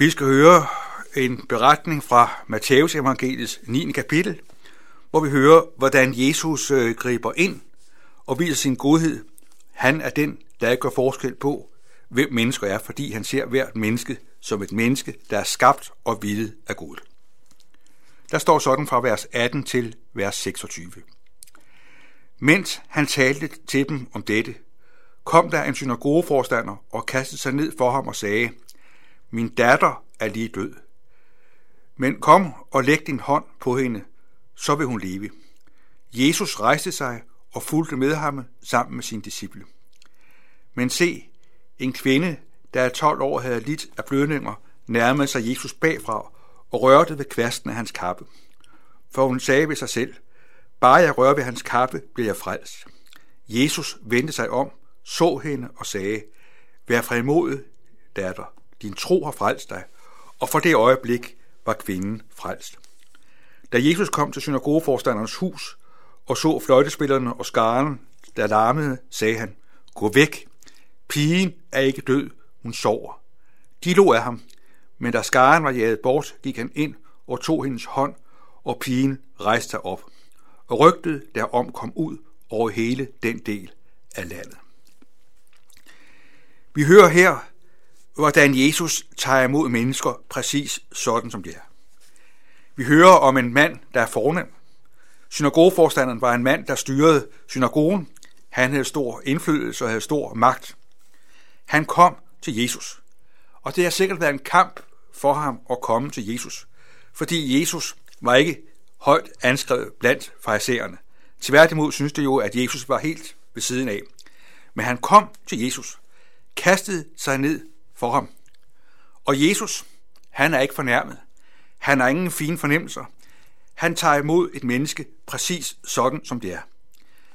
Vi skal høre en beretning fra Matthæus evangeliets 9. kapitel, hvor vi hører, hvordan Jesus øh, griber ind og viser sin godhed. Han er den, der ikke gør forskel på, hvem mennesker er, fordi han ser hvert menneske som et menneske, der er skabt og villet af Gud. Der står sådan fra vers 18 til vers 26. Mens han talte til dem om dette, kom der en synagogeforstander og kastede sig ned for ham og sagde, min datter er lige død. Men kom og læg din hånd på hende, så vil hun leve. Jesus rejste sig og fulgte med ham sammen med sine disciple. Men se, en kvinde, der er 12 år havde lidt af blødninger, nærmede sig Jesus bagfra og rørte ved kvasten af hans kappe. For hun sagde ved sig selv, bare jeg rører ved hans kappe, bliver jeg frelst. Jesus vendte sig om, så hende og sagde, Vær frimodig, datter, din tro har frelst dig. Og for det øjeblik var kvinden frelst. Da Jesus kom til synagogeforstanderens hus og så fløjtespillerne og skaren, der larmede, sagde han, Gå væk, pigen er ikke død, hun sover. De lå af ham, men da skaren var jaget bort, gik han ind og tog hendes hånd, og pigen rejste sig op. Og rygtet derom kom ud over hele den del af landet. Vi hører her, hvordan Jesus tager imod mennesker præcis sådan som de er. Vi hører om en mand, der er fornem. Synagogeforstanderen var en mand, der styrede synagogen. Han havde stor indflydelse og havde stor magt. Han kom til Jesus. Og det har sikkert været en kamp for ham at komme til Jesus. Fordi Jesus var ikke højt anskrevet blandt farisæerne. Tværtimod synes det jo, at Jesus var helt ved siden af. Men han kom til Jesus, kastede sig ned for ham. Og Jesus, han er ikke fornærmet. Han har ingen fine fornemmelser. Han tager imod et menneske præcis sådan, som det er.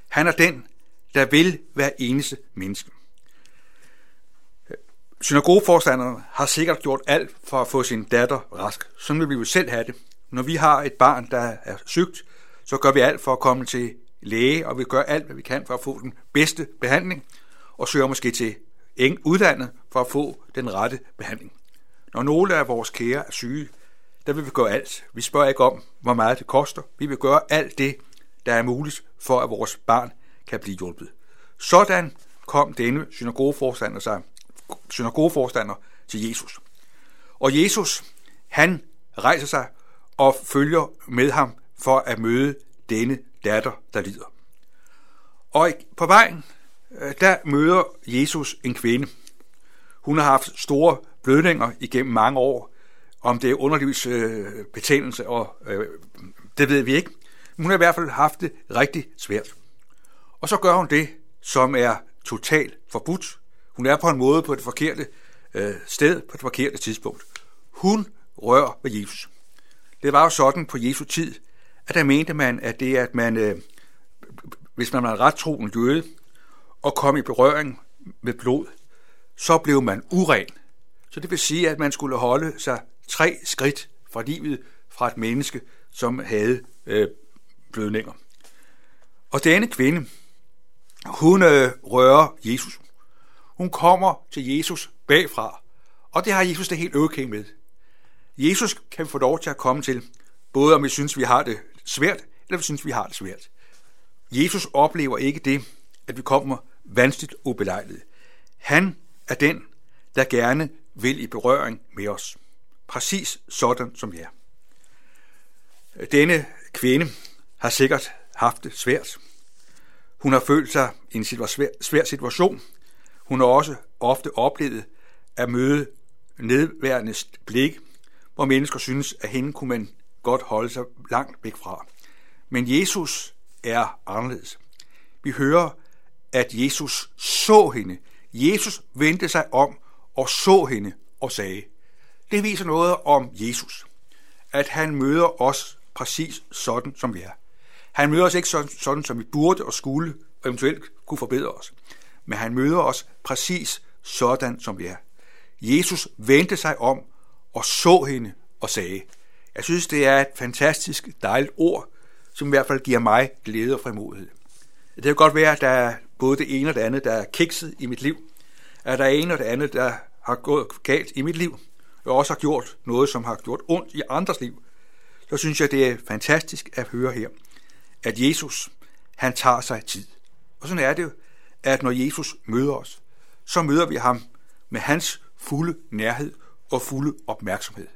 Han er den, der vil være eneste menneske. Synagogeforstanderne har sikkert gjort alt for at få sin datter rask. Sådan vil vi jo selv have det. Når vi har et barn, der er sygt, så gør vi alt for at komme til læge, og vi gør alt, hvad vi kan for at få den bedste behandling, og søger måske til udlandet for at få den rette behandling. Når nogle af vores kære er syge, der vil vi gøre alt. Vi spørger ikke om, hvor meget det koster. Vi vil gøre alt det, der er muligt for, at vores barn kan blive hjulpet. Sådan kom denne synagogeforstander, sig, synagogeforstander til Jesus. Og Jesus, han rejser sig og følger med ham for at møde denne datter, der lider. Og på vejen, Øh, der møder Jesus en kvinde. Hun har haft store blødninger igennem mange år. Om det er underlivsbetændelse, øh, og øh, det ved vi ikke. Men hun har i hvert fald haft det rigtig svært. Og så gør hun det, som er totalt forbudt. Hun er på en måde på det forkerte øh, sted, på det forkerte tidspunkt. Hun rører ved Jesus. Det var jo sådan på Jesu tid, at der mente man, at det at man, øh, hvis man var ret troen jøde, og kom i berøring med blod, så blev man uren. Så det vil sige, at man skulle holde sig tre skridt fra livet fra et menneske, som havde øh, blødninger. Og denne kvinde, hun øh, rører Jesus. Hun kommer til Jesus bagfra, og det har Jesus det helt okay med. Jesus kan få lov til at komme til, både om vi synes, vi har det svært, eller vi synes, vi har det svært. Jesus oplever ikke det, at vi kommer vanskeligt ubelejlet. Han er den, der gerne vil i berøring med os. Præcis sådan som jeg. Denne kvinde har sikkert haft det svært. Hun har følt sig i en svær situation. Hun har også ofte oplevet at møde nedværende blik, hvor mennesker synes, at hende kunne man godt holde sig langt væk fra. Men Jesus er anderledes. Vi hører, at Jesus så hende. Jesus vendte sig om og så hende og sagde, det viser noget om Jesus, at han møder os præcis sådan, som vi er. Han møder os ikke sådan, sådan som vi burde og skulle, og eventuelt kunne forbedre os. Men han møder os præcis sådan, som vi er. Jesus vendte sig om og så hende og sagde. Jeg synes, det er et fantastisk dejligt ord, som i hvert fald giver mig glæde og frimodighed. Det kan godt være, at der er både det ene og det andet, der er kikset i mit liv. At der er en og det andet, der har gået galt i mit liv. og også har gjort noget, som har gjort ondt i andres liv, så synes jeg, det er fantastisk at høre her, at Jesus, han tager sig tid. Og sådan er det jo, at når Jesus møder os, så møder vi ham med hans fulde nærhed og fulde opmærksomhed.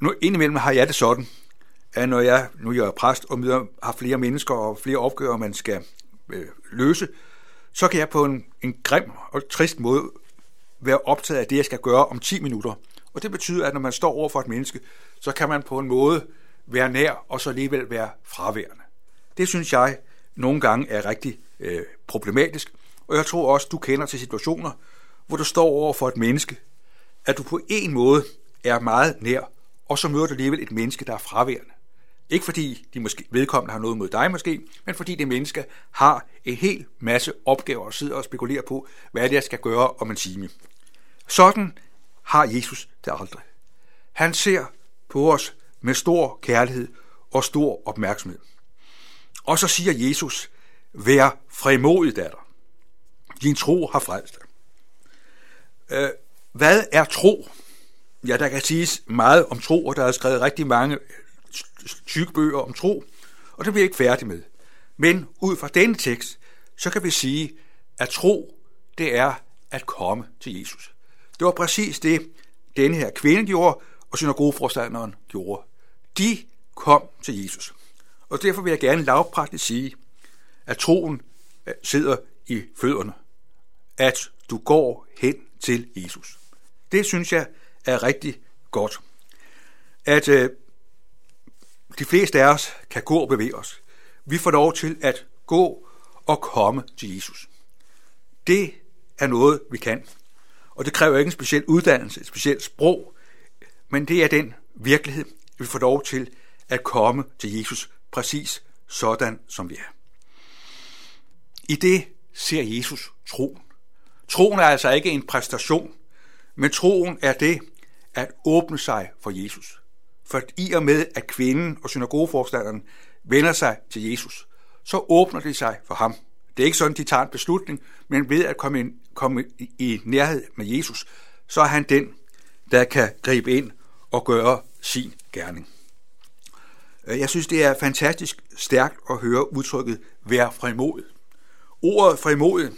Nu indimellem har jeg det sådan, at når jeg, nu jeg er præst og møder, har flere mennesker og flere opgaver, man skal øh, løse, så kan jeg på en, en grim og trist måde være optaget af det, jeg skal gøre om 10 minutter. Og det betyder, at når man står over for et menneske, så kan man på en måde være nær og så alligevel være fraværende. Det synes jeg nogle gange er rigtig øh, problematisk, og jeg tror også, du kender til situationer, hvor du står over for et menneske, at du på en måde er meget nær, og så møder du alligevel et menneske, der er fraværende. Ikke fordi de måske vedkommende har noget mod dig måske, men fordi det menneske har en hel masse opgaver og sidder og spekulerer på, hvad det er, jeg skal gøre om en time. Sådan har Jesus det aldrig. Han ser på os med stor kærlighed og stor opmærksomhed. Og så siger Jesus, vær frimodig, datter. Din tro har frelst dig. Øh, hvad er tro? Ja, der kan siges meget om tro, og der er skrevet rigtig mange tykke bøger om tro, og det bliver ikke færdig med. Men ud fra denne tekst, så kan vi sige, at tro, det er at komme til Jesus. Det var præcis det, denne her kvinde gjorde, og synagogeforstanderen gjorde. De kom til Jesus. Og derfor vil jeg gerne lavpraktisk sige, at troen øh, sidder i fødderne. At du går hen til Jesus. Det synes jeg er rigtig godt. At øh, de fleste af os kan gå og bevæge os. Vi får lov til at gå og komme til Jesus. Det er noget, vi kan. Og det kræver ikke en speciel uddannelse, et specielt sprog, men det er den virkelighed, vi får lov til at komme til Jesus præcis sådan, som vi er. I det ser Jesus troen. Troen er altså ikke en præstation, men troen er det at åbne sig for Jesus. For i og med, at kvinden og synagogeforstanderen vender sig til Jesus, så åbner de sig for ham. Det er ikke sådan, de tager en beslutning, men ved at komme, ind, komme i nærhed med Jesus, så er han den, der kan gribe ind og gøre sin gerning. Øh, jeg synes, det er fantastisk stærkt at høre udtrykket være frimodet. Ordet frimodet,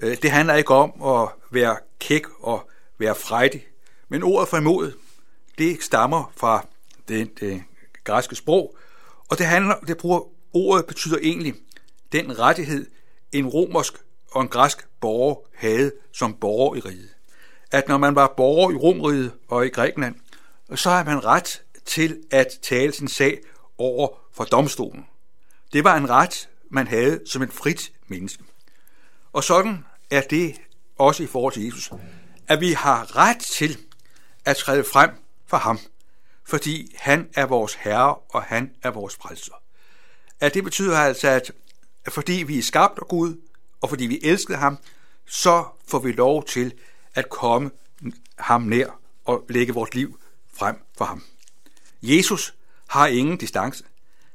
øh, det handler ikke om at være kæk og være frejdig, men ordet frimodet, det stammer fra det, det græske sprog, og det handler, det bruger, ordet betyder egentlig den rettighed, en romersk og en græsk borger havde som borger i riget. At når man var borger i Romriget og i Grækenland, så har man ret til at tale sin sag over for domstolen. Det var en ret, man havde som et frit menneske. Og sådan er det også i forhold til Jesus, at vi har ret til at træde frem for ham, fordi han er vores herre, og han er vores frelser. At det betyder altså, at fordi vi er skabt af Gud, og fordi vi elskede ham, så får vi lov til at komme ham nær og lægge vores liv frem for ham. Jesus har ingen distance.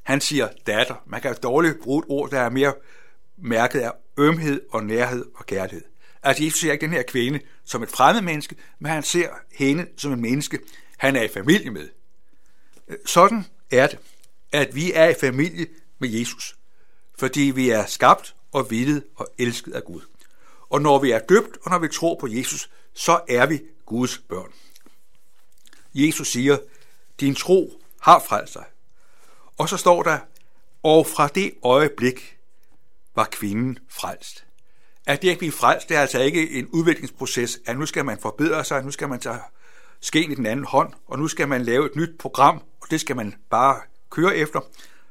Han siger datter. Man kan dårligt bruge et ord, der er mere mærket af ømhed og nærhed og kærlighed. Altså Jesus ser ikke den her kvinde som et fremmed menneske, men han ser hende som et menneske, han er i familie med. Sådan er det, at vi er i familie med Jesus, fordi vi er skabt og villet og elsket af Gud. Og når vi er døbt, og når vi tror på Jesus, så er vi Guds børn. Jesus siger, din tro har frelst dig. Og så står der, og fra det øjeblik var kvinden frelst. At det at blive frelst, det er altså ikke en udviklingsproces, at nu skal man forbedre sig, nu skal man tage skeen i den anden hånd, og nu skal man lave et nyt program, og det skal man bare køre efter,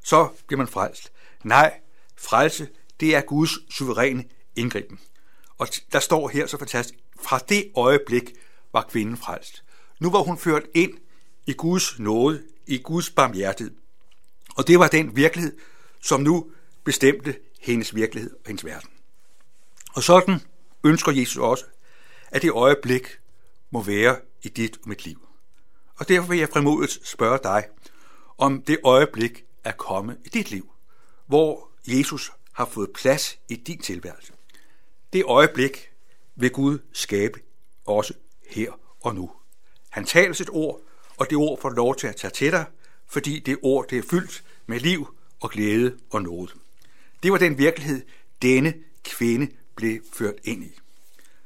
så bliver man frelst. Nej, frelse, det er Guds suveræne indgriben. Og der står her så fantastisk, fra det øjeblik var kvinden frelst. Nu var hun ført ind i Guds nåde, i Guds barmhjertighed. Og det var den virkelighed, som nu bestemte hendes virkelighed og hendes verden. Og sådan ønsker Jesus også, at det øjeblik må være i dit og mit liv. Og derfor vil jeg frimodigt spørge dig, om det øjeblik er kommet i dit liv, hvor Jesus har fået plads i din tilværelse. Det øjeblik vil Gud skabe også her og nu. Han taler sit ord, og det ord får lov til at tage til dig, fordi det ord det er fyldt med liv og glæde og noget. Det var den virkelighed, denne kvinde blev ført ind i.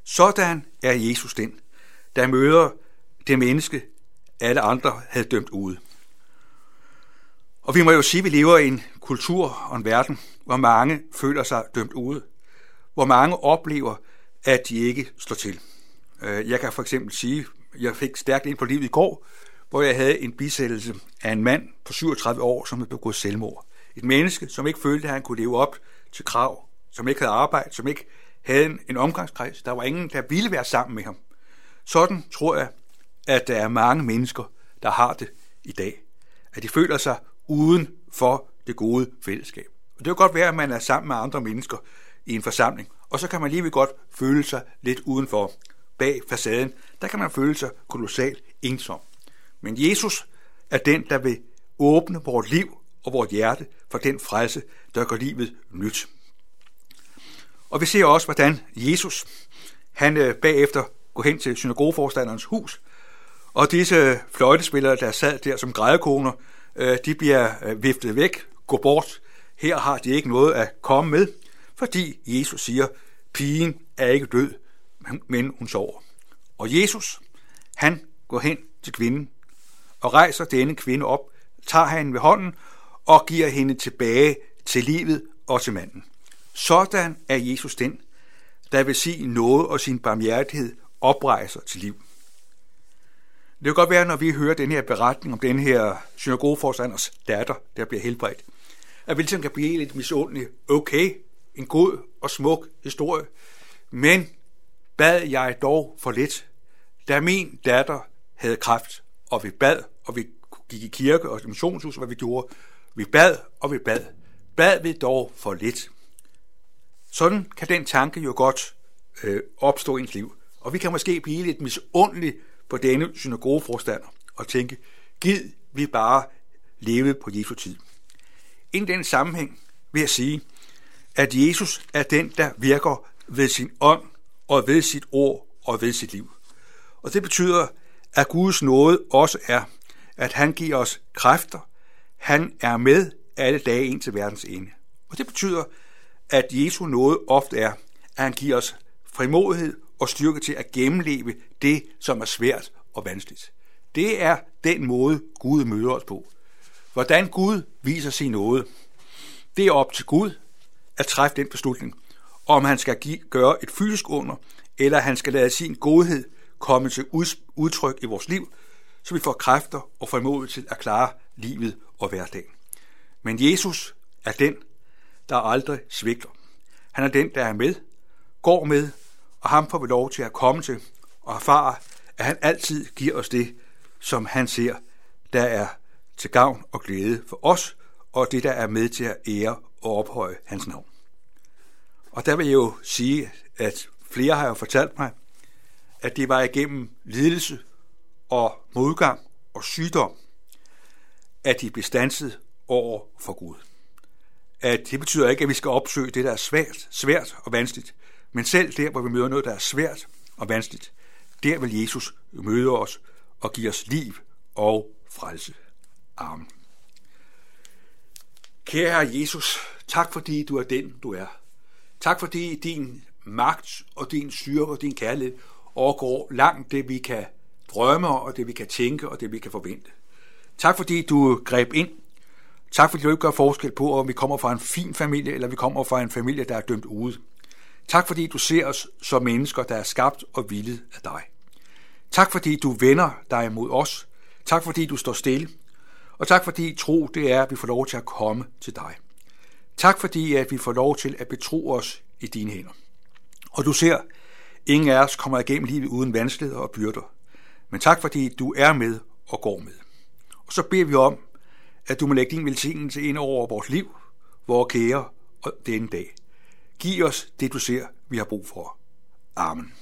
Sådan er Jesus den, der møder det menneske, alle andre havde dømt ude. Og vi må jo sige, at vi lever i en kultur og en verden, hvor mange føler sig dømt ude. Hvor mange oplever, at de ikke slår til. Øh, jeg kan for eksempel sige, at jeg fik stærkt ind på livet i går, hvor jeg havde en bisættelse af en mand på 37 år, som havde begået selvmord. Et menneske, som ikke følte, at han kunne leve op til krav, som ikke havde arbejde, som ikke havde en omgangskreds. Der var ingen, der ville være sammen med ham. Sådan tror jeg, at der er mange mennesker, der har det i dag. At de føler sig uden for det gode fællesskab. Og det kan godt være, at man er sammen med andre mennesker i en forsamling, og så kan man alligevel godt føle sig lidt udenfor. Bag facaden, der kan man føle sig kolossalt ensom. Men Jesus er den, der vil åbne vores liv og vores hjerte for den frelse, der gør livet nyt. Og vi ser også, hvordan Jesus, han øh, bagefter går hen til synagogeforstanderens hus, og disse fløjtespillere, der sad der som grædekoner, øh, de bliver øh, viftet væk, gå bort. Her har de ikke noget at komme med, fordi Jesus siger, pigen er ikke død, men hun sover. Og Jesus, han går hen til kvinden og rejser denne kvinde op, tager hende ved hånden og giver hende tilbage til livet og til manden. Sådan er Jesus den, der vil sige noget og sin barmhjertighed oprejser til liv. Det kan godt være, når vi hører den her beretning om den her synagogeforstanders datter, der bliver helbredt, at vi ligesom kan blive lidt misundelige. Okay, en god og smuk historie, men bad jeg dog for lidt, da min datter havde kræft, og vi bad, og vi gik i kirke og missionshus, hvad vi gjorde. Vi bad, og vi bad. Bad vi dog for lidt. Sådan kan den tanke jo godt øh, opstå i ens liv. Og vi kan måske blive lidt misundelige på denne synagogeforstander og tænke, gid vi bare leve på Jesu tid. I den sammenhæng vil jeg sige, at Jesus er den, der virker ved sin ånd og ved sit ord og ved sit liv. Og det betyder, at Guds nåde også er, at han giver os kræfter. Han er med alle dage ind til verdens ende. Og det betyder, at Jesu nåde ofte er, at han giver os frimodighed og styrke til at gennemleve det, som er svært og vanskeligt. Det er den måde, Gud møder os på. Hvordan Gud viser sin nåde, det er op til Gud at træffe den beslutning, om han skal give, gøre et fysisk under, eller han skal lade sin godhed komme til udtryk i vores liv, så vi får kræfter og formål til at klare livet og hverdagen. Men Jesus er den, der aldrig svigter. Han er den, der er med, går med, og ham får vi lov til at komme til og erfare, at han altid giver os det, som han ser, der er til gavn og glæde for os, og det, der er med til at ære og ophøje hans navn. Og der vil jeg jo sige, at flere har jo fortalt mig, at det var igennem lidelse og modgang og sygdom, at de blev stanset over for Gud. At det betyder ikke, at vi skal opsøge det, der er svært, svært og vanskeligt, men selv der, hvor vi møder noget, der er svært og vanskeligt, der vil Jesus møde os og give os liv og frelse. Amen. Kære Jesus, tak fordi du er den, du er. Tak fordi din magt og din styrke og din kærlighed overgår langt det, vi kan drømme og det, vi kan tænke og det, vi kan forvente. Tak fordi du greb ind. Tak fordi du ikke gør forskel på, om vi kommer fra en fin familie, eller vi kommer fra en familie, der er dømt ude. Tak fordi du ser os som mennesker, der er skabt og villet af dig. Tak fordi du vender dig mod os. Tak fordi du står stille. Og tak fordi tro det er, at vi får lov til at komme til dig. Tak fordi at vi får lov til at betro os i dine hænder. Og du ser, ingen af os kommer igennem livet uden vanskeligheder og byrder. Men tak fordi du er med og går med. Og så beder vi om, at du må lægge din velsignelse ind over vores liv, vores kære og denne dag. Giv os det, du ser, vi har brug for. Amen.